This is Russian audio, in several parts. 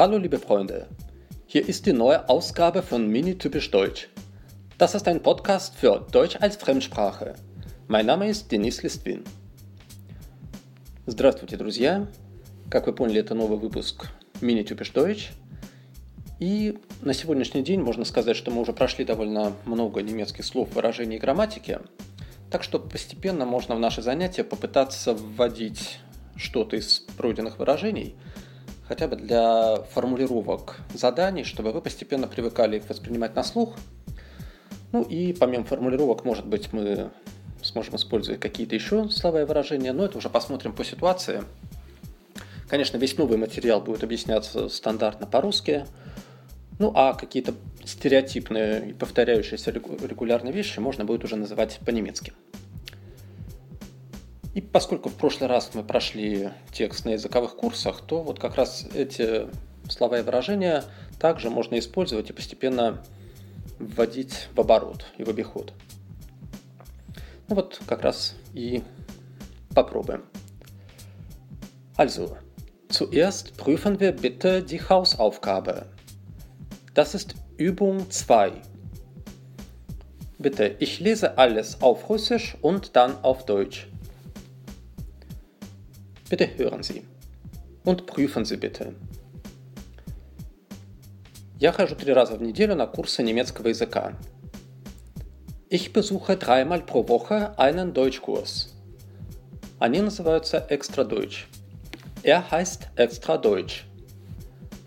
Hallo liebe Freunde, hier ist die neue Ausgabe von Mini Typisch Deutsch. Das ist ein Podcast für Deutsch als Fremdsprache. Mein Name ist Денис Листвин. Здравствуйте, друзья! Как вы поняли, это новый выпуск Mini Typisch Deutsch. И на сегодняшний день можно сказать, что мы уже прошли довольно много немецких слов, выражений и грамматики. Так что постепенно можно в наши занятия попытаться вводить что-то из пройденных выражений – хотя бы для формулировок заданий, чтобы вы постепенно привыкали их воспринимать на слух. Ну и помимо формулировок, может быть, мы сможем использовать какие-то еще слова и выражения, но это уже посмотрим по ситуации. Конечно, весь новый материал будет объясняться стандартно по-русски, ну а какие-то стереотипные и повторяющиеся регулярные вещи можно будет уже называть по-немецки. И поскольку в прошлый раз мы прошли текст на языковых курсах, то вот как раз эти слова и выражения также можно использовать и постепенно вводить в оборот и в обиход. Ну вот как раз и попробуем. Also, zuerst prüfen wir bitte die Hausaufgabe. Das ist Übung 2. Bitte, ich lese alles auf Russisch und dann auf Deutsch. Bitte hören Sie. Und prüfen Sie bitte. Я хожу три раза в неделю на курсы немецкого языка. Ich besuche dreimal pro Woche einen Deutschkurs. Они называются Extra Deutsch. Er heißt Extra Deutsch.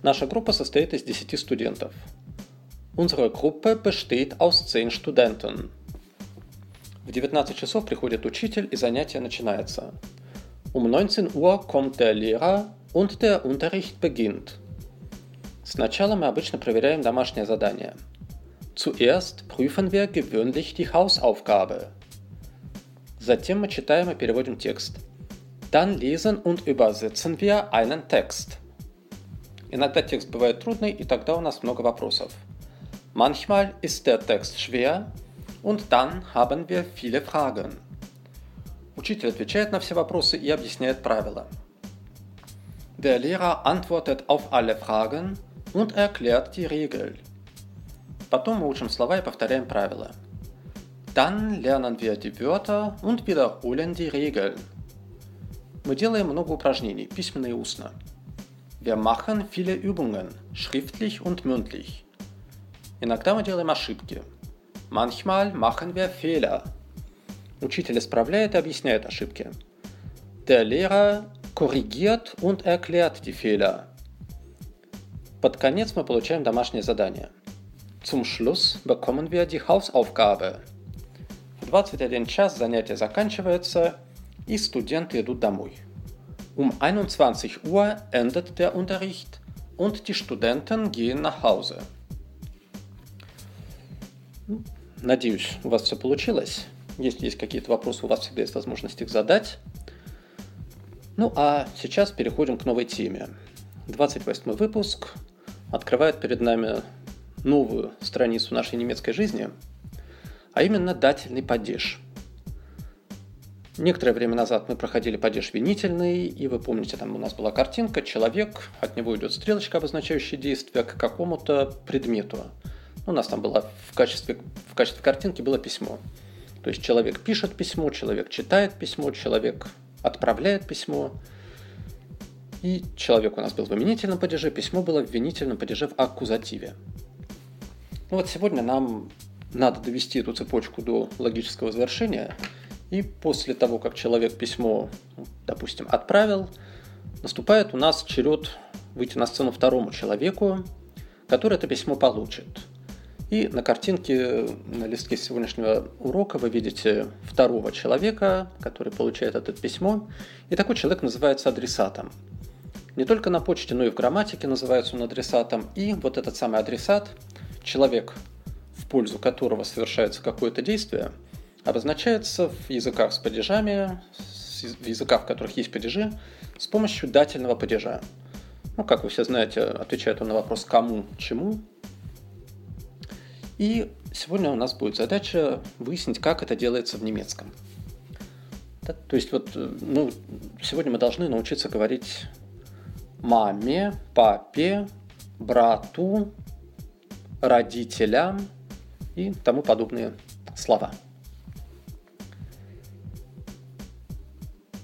Наша группа состоит из 10 студентов. Unsere Gruppe besteht aus 10 Studenten. В 19 часов приходит учитель и занятие начинается. Um 19 Uhr kommt der Lehrer und der Unterricht beginnt. Сначала мы обычно проверяем домашнее задание. Zuerst prüfen wir gewöhnlich die Hausaufgabe. Затем мы читаем и переводим текст. Dann lesen und übersetzen wir einen Text. Иногда текст бывает трудный, и тогда у нас много вопросов. Manchmal ist der Text schwer und dann haben wir viele Fragen. Учитель отвечает на все вопросы и объясняет правила. Der Lehrer antwortet auf alle Fragen und erklärt die Regeln. Потом мы учим слова и повторяем правила. Dann lernen wir die Wörter und wiederholen die Regeln. Мы делаем много упражнений, письменно и устно. Wir machen viele Übungen, schriftlich und mündlich. Иногда мы делаем ошибки. Manchmal machen wir Fehler. Учитель исправляет и объясняет ошибки. Der Lehrer korrigiert und erklärt die Fehler. Под конец мы получаем домашнее задание. Zum Schluss bekommen wir die Hausaufgabe. В 21 час занятие заканчивается, и студенты идут домой. Um 21 Uhr endet der Unterricht und die Studenten gehen nach Hause. Надеюсь, у вас все получилось. Если есть какие-то вопросы, у вас всегда есть возможность их задать. Ну а сейчас переходим к новой теме. 28 выпуск открывает перед нами новую страницу нашей немецкой жизни, а именно дательный падеж. Некоторое время назад мы проходили падеж винительный, и вы помните, там у нас была картинка, человек, от него идет стрелочка, обозначающая действие к какому-то предмету. У нас там было в качестве, в качестве картинки было письмо. То есть человек пишет письмо, человек читает письмо, человек отправляет письмо. И человек у нас был в именительном падеже, письмо было в винительном падеже в аккузативе. Ну вот сегодня нам надо довести эту цепочку до логического завершения. И после того, как человек письмо, допустим, отправил, наступает у нас черед выйти на сцену второму человеку, который это письмо получит – и на картинке на листке сегодняшнего урока вы видите второго человека, который получает это письмо. И такой человек называется адресатом. Не только на почте, но и в грамматике называется он адресатом. И вот этот самый адресат, человек, в пользу которого совершается какое-то действие, обозначается в языках с падежами, в языках, в которых есть падежи, с помощью дательного падежа. Ну, как вы все знаете, отвечает он на вопрос «кому», «чему», И сегодня у нас будет задача выяснить, как это делается в немецком. То есть вот, ну, сегодня мы должны научиться говорить маме, папе, брату, родителям и тому подобные слова.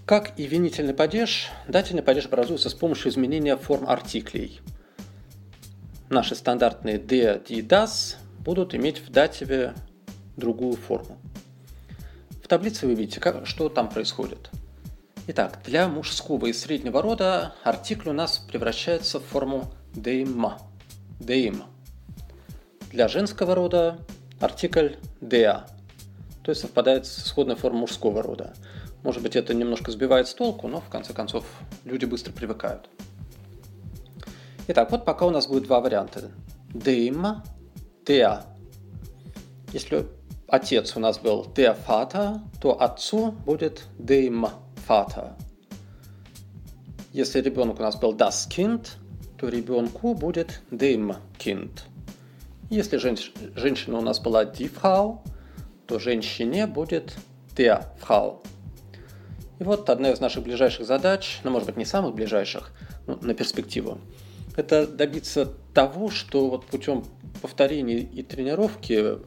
Как и винительный падеж, дательный падеж образуется с помощью изменения форм артиклей. Наши стандартные der, die, das будут иметь в дативе другую форму. В таблице вы видите, как, что там происходит. Итак, для мужского и среднего рода артикль у нас превращается в форму dem. dem. Для женского рода артикль der, то есть совпадает с исходной формой мужского рода. Может быть, это немножко сбивает с толку, но в конце концов люди быстро привыкают. Итак, вот пока у нас будет два варианта. Dem, der. Если отец у нас был Vater, то отцу будет dem Vater. Если ребенок у нас был das Kind, то ребенку будет dem Kind. Если женщ- женщина у нас была die Frau, то женщине будет der Frau. И вот одна из наших ближайших задач, ну, может быть, не самых ближайших, но на перспективу, это добиться того, что вот путем повторения и тренировки,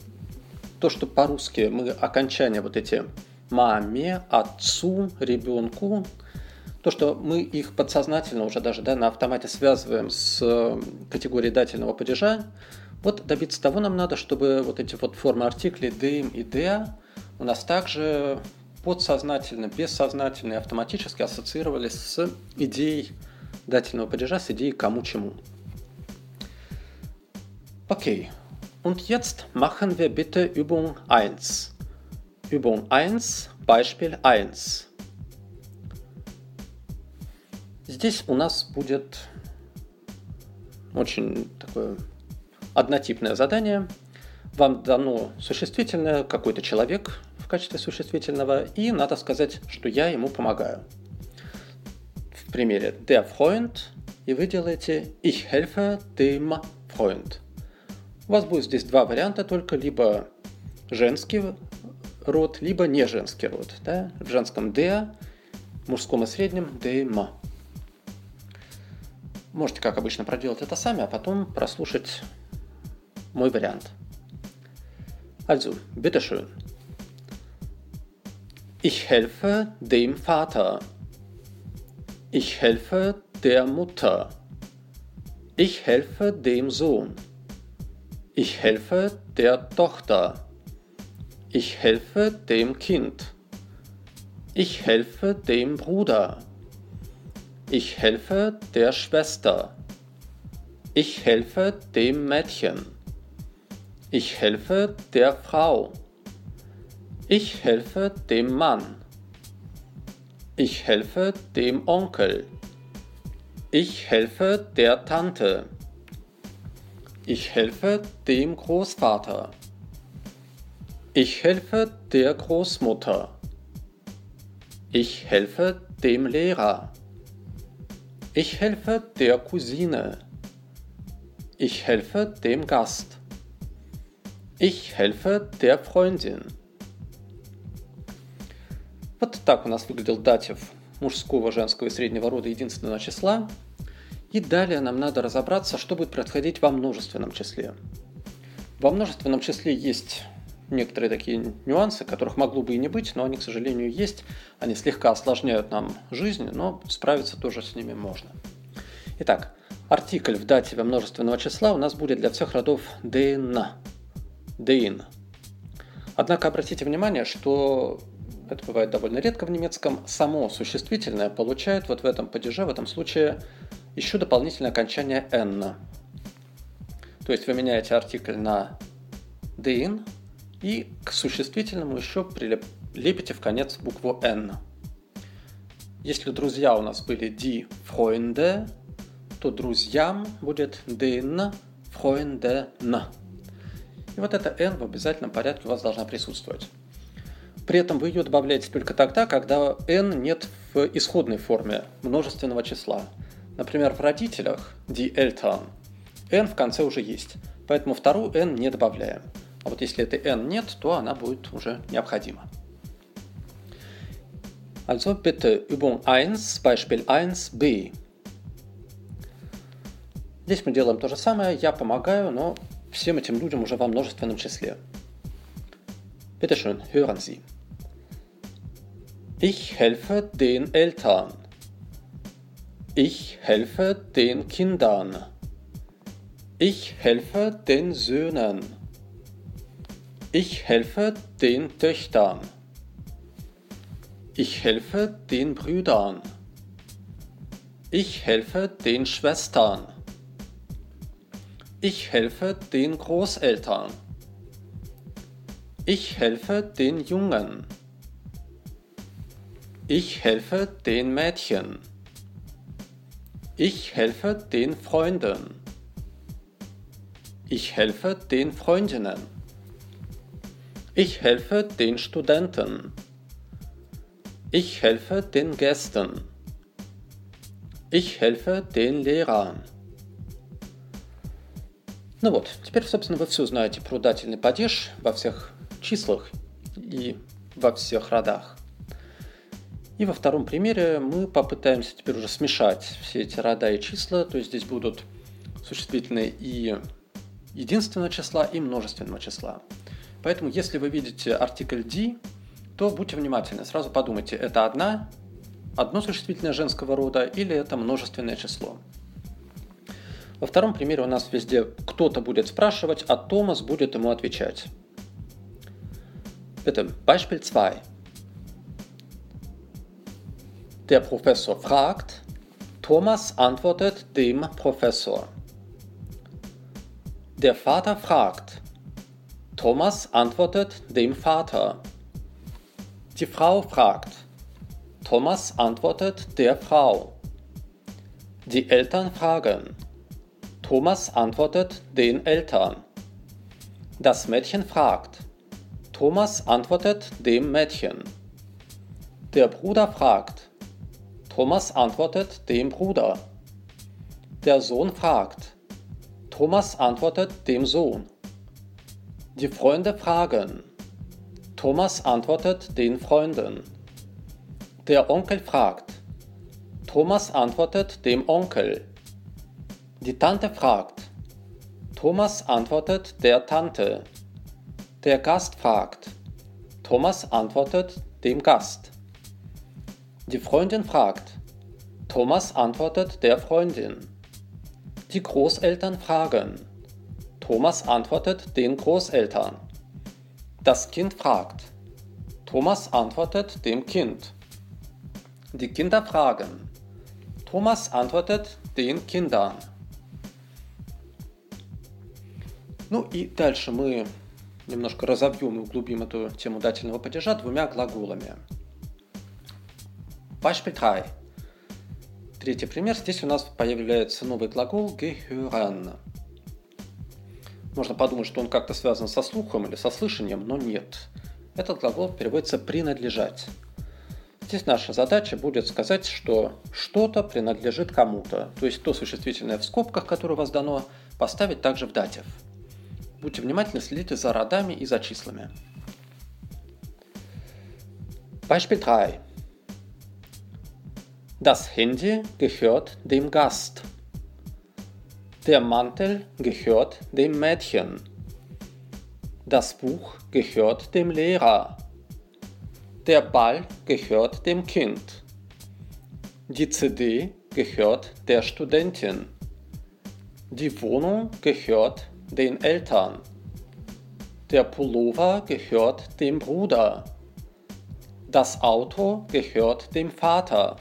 то, что по-русски мы окончания вот эти маме, отцу, ребенку, то, что мы их подсознательно уже даже да, на автомате связываем с э, категорией дательного падежа, вот добиться того нам надо, чтобы вот эти вот формы артиклей dem и der у нас также подсознательно, бессознательно и автоматически ассоциировались с идеей дательного падежа, с идеей кому чему. Окей. Und jetzt machen wir bitte Übung 1. Übung 1, Beispiel 1. Здесь у нас будет очень такое однотипное задание. Вам дано существительное, какой-то человек, в качестве существительного, и надо сказать, что я ему помогаю. В примере der Freund, и вы делаете ich helfe dem Freund. У вас будет здесь два варианта только, либо женский род, либо не женский род. Да? В женском der, в мужском и среднем dem. Можете, как обычно, проделать это сами, а потом прослушать Muy brillant. Also, bitteschön. Ich helfe dem Vater. Ich helfe der Mutter. Ich helfe dem Sohn. Ich helfe der Tochter. Ich helfe dem Kind. Ich helfe dem Bruder. Ich helfe der Schwester. Ich helfe dem Mädchen. Ich helfe der Frau. Ich helfe dem Mann. Ich helfe dem Onkel. Ich helfe der Tante. Ich helfe dem Großvater. Ich helfe der Großmutter. Ich helfe dem Lehrer. Ich helfe der Cousine. Ich helfe dem Gast. Ich helfe der Freundin. Вот так у нас выглядел датив мужского, женского и среднего рода единственного числа. И далее нам надо разобраться, что будет происходить во множественном числе. Во множественном числе есть некоторые такие нюансы, которых могло бы и не быть, но они, к сожалению, есть. Они слегка осложняют нам жизнь, но справиться тоже с ними можно. Итак, артикль в дативе множественного числа у нас будет для всех родов den. Den. Однако обратите внимание, что это бывает довольно редко в немецком, само существительное получает вот в этом падеже, в этом случае, еще дополнительное окончание n. То есть вы меняете артикль на den и к существительному еще прилепите в конец букву n. Если друзья у нас были die Freunde, то друзьям будет den Freunden. И вот эта n в обязательном порядке у вас должна присутствовать. При этом вы ее добавляете только тогда, когда n нет в исходной форме множественного числа. Например, в родителях Eltern n в конце уже есть. Поэтому вторую n не добавляем. А вот если этой n нет, то она будет уже необходима. Also bitte Übung 1, Beispiel 1b. Здесь мы делаем то же самое, я помогаю, но всем этим людям уже во множественном числе. Bitte schön, hören Sie. Ich helfe den Eltern. Ich helfe den Kindern. Ich helfe den Söhnen. Ich helfe den Töchtern. Ich helfe den Brüdern. Ich helfe den Schwestern. Ich helfe den Großeltern. Ich helfe den Jungen. Ich helfe den Mädchen. Ich helfe den Freunden. Ich helfe den Freundinnen. Ich helfe den Studenten. Ich helfe den Gästen. Ich helfe den Lehrern. Ну вот, теперь, собственно, вы все знаете про дательный падеж во всех числах и во всех родах. И во втором примере мы попытаемся теперь уже смешать все эти рода и числа, то есть здесь будут существительные и единственного числа, и множественного числа. Поэтому, если вы видите артикль D, то будьте внимательны, сразу подумайте, это одна, одно существительное женского рода или это множественное число. Во втором примере у нас везде кто-то будет спрашивать, а Томас будет ему отвечать. Bitte, Beispiel 2. Der Professor fragt, Thomas antwortet dem Professor. Der Vater fragt, Thomas antwortet dem Vater. Die Frau fragt. Thomas antwortet der Frau. Die Eltern fragen. Thomas antwortet den Eltern. Das Mädchen fragt. Thomas antwortet dem Mädchen. Der Bruder fragt. Thomas antwortet dem Bruder. Der Sohn fragt. Thomas antwortet dem Sohn. Die Freunde fragen. Thomas antwortet den Freunden. Der Onkel fragt. Thomas antwortet dem Onkel. Die Tante fragt. Thomas antwortet der Tante. Der Gast fragt. Thomas antwortet dem Gast. Die Freundin fragt. Thomas antwortet der Freundin. Die Großeltern fragen. Thomas antwortet den Großeltern. Das Kind fragt. Thomas antwortet dem Kind. Die Kinder fragen. Thomas antwortet den Kindern. Ну и дальше мы немножко разобьем и углубим эту тему дательного падежа двумя глаголами. Beispiel 3. Третий пример. Здесь у нас появляется новый глагол gehören. Можно подумать, что он как-то связан со слухом или со слышанием, но нет. Этот глагол переводится «принадлежать». Здесь наша задача будет сказать, что что-то принадлежит кому-то. То есть то существительное в скобках, которое у вас дано, поставить также в датив. Будьте внимательны, следите за родами и за числами. Beispiel 3. Das Handy gehört dem Gast. Der Mantel gehört dem Mädchen. Das Buch gehört dem Lehrer. Der Ball gehört dem Kind. Die CD gehört der Studentin. Die Wohnung gehört den Eltern. Der Pullover gehört dem Bruder. Das Auto gehört dem Vater.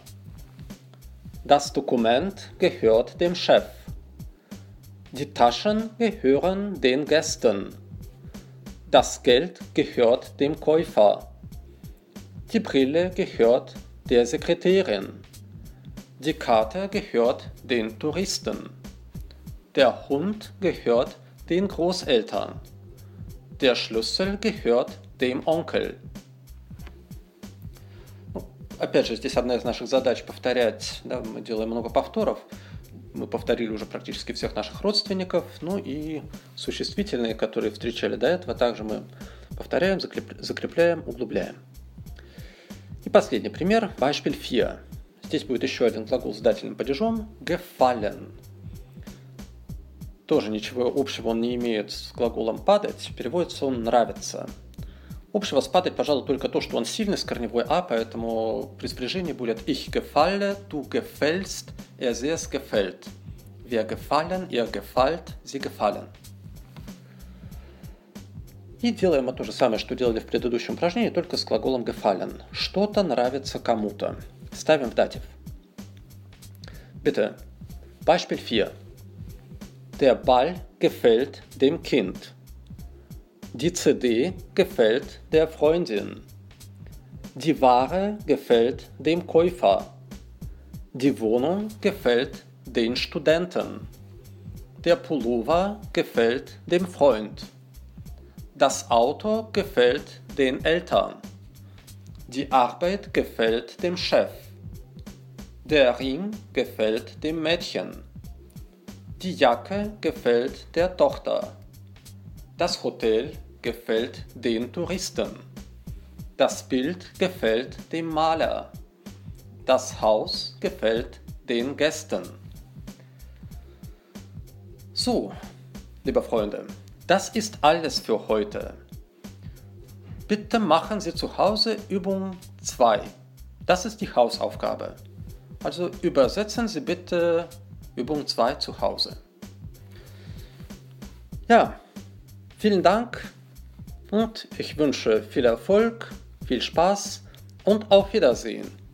Das Dokument gehört dem Chef. Die Taschen gehören den Gästen. Das Geld gehört dem Käufer. Die Brille gehört der Sekretärin. Die Karte gehört den Touristen. Der Hund gehört den Großeltern. Der Schlüssel gehört dem Onkel. Опять же, здесь одна из наших задач повторять, да, мы делаем много повторов, мы повторили уже практически всех наших родственников. Ну и существительные, которые встречали до этого, также мы повторяем, закрепляем, углубляем. И последний пример, Beispiel 4. Здесь будет еще один глагол с дательным падежом gefallen. Тоже ничего общего он не имеет с глаголом падать, переводится он нравится. Общего с падать, пожалуй, только то, что он сильный с корневой а, поэтому при спряжении будет ich gefalle, du gefällst, er sie es gefällt. Wir gefallen, ihr gefällt, sie gefallen. И делаем мы то же самое, что делали в предыдущем упражнении, только с глаголом gefallen. Что-то нравится кому-то. Ставим в датив. Bitte. Beispiel 4. Der Ball gefällt dem Kind. Die CD gefällt der Freundin. Die Ware gefällt dem Käufer. Die Wohnung gefällt den Studenten. Der Pullover gefällt dem Freund. Das Auto gefällt den Eltern. Die Arbeit gefällt dem Chef. Der Ring gefällt dem Mädchen. Die Jacke gefällt der Tochter. Das Hotel gefällt den Touristen. Das Bild gefällt dem Maler. Das Haus gefällt den Gästen. So, liebe Freunde, das ist alles für heute. Bitte machen Sie zu Hause Übung 2. Das ist die Hausaufgabe. Also übersetzen Sie bitte Übung 2 zu Hause. Ja, vielen Dank und ich wünsche viel Erfolg, viel Spaß und auf Wiedersehen.